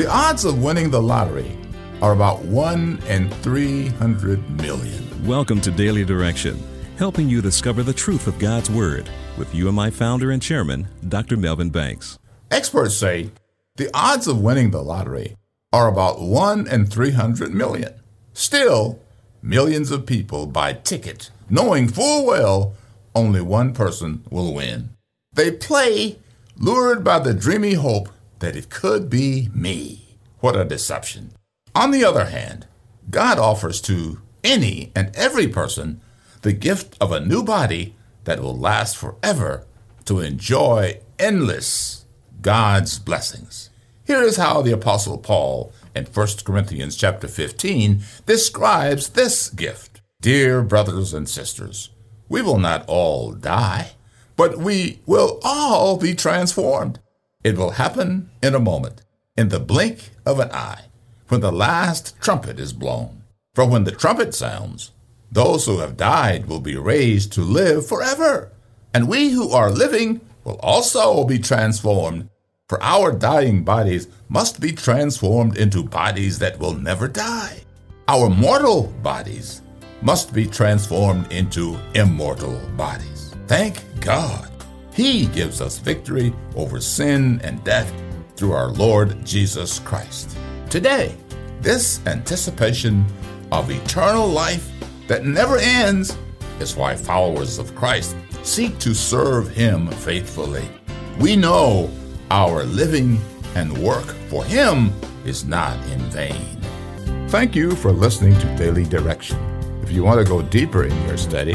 The odds of winning the lottery are about 1 in 300 million. Welcome to Daily Direction, helping you discover the truth of God's Word with UMI founder and chairman, Dr. Melvin Banks. Experts say the odds of winning the lottery are about 1 in 300 million. Still, millions of people buy tickets knowing full well only one person will win. They play lured by the dreamy hope that it could be me. What a deception. On the other hand, God offers to any and every person the gift of a new body that will last forever to enjoy endless God's blessings. Here is how the apostle Paul in 1 Corinthians chapter 15 describes this gift. Dear brothers and sisters, we will not all die, but we will all be transformed it will happen in a moment, in the blink of an eye, when the last trumpet is blown. For when the trumpet sounds, those who have died will be raised to live forever, and we who are living will also be transformed. For our dying bodies must be transformed into bodies that will never die. Our mortal bodies must be transformed into immortal bodies. Thank God. He gives us victory over sin and death through our Lord Jesus Christ. Today, this anticipation of eternal life that never ends is why followers of Christ seek to serve Him faithfully. We know our living and work for Him is not in vain. Thank you for listening to Daily Direction. If you want to go deeper in your study,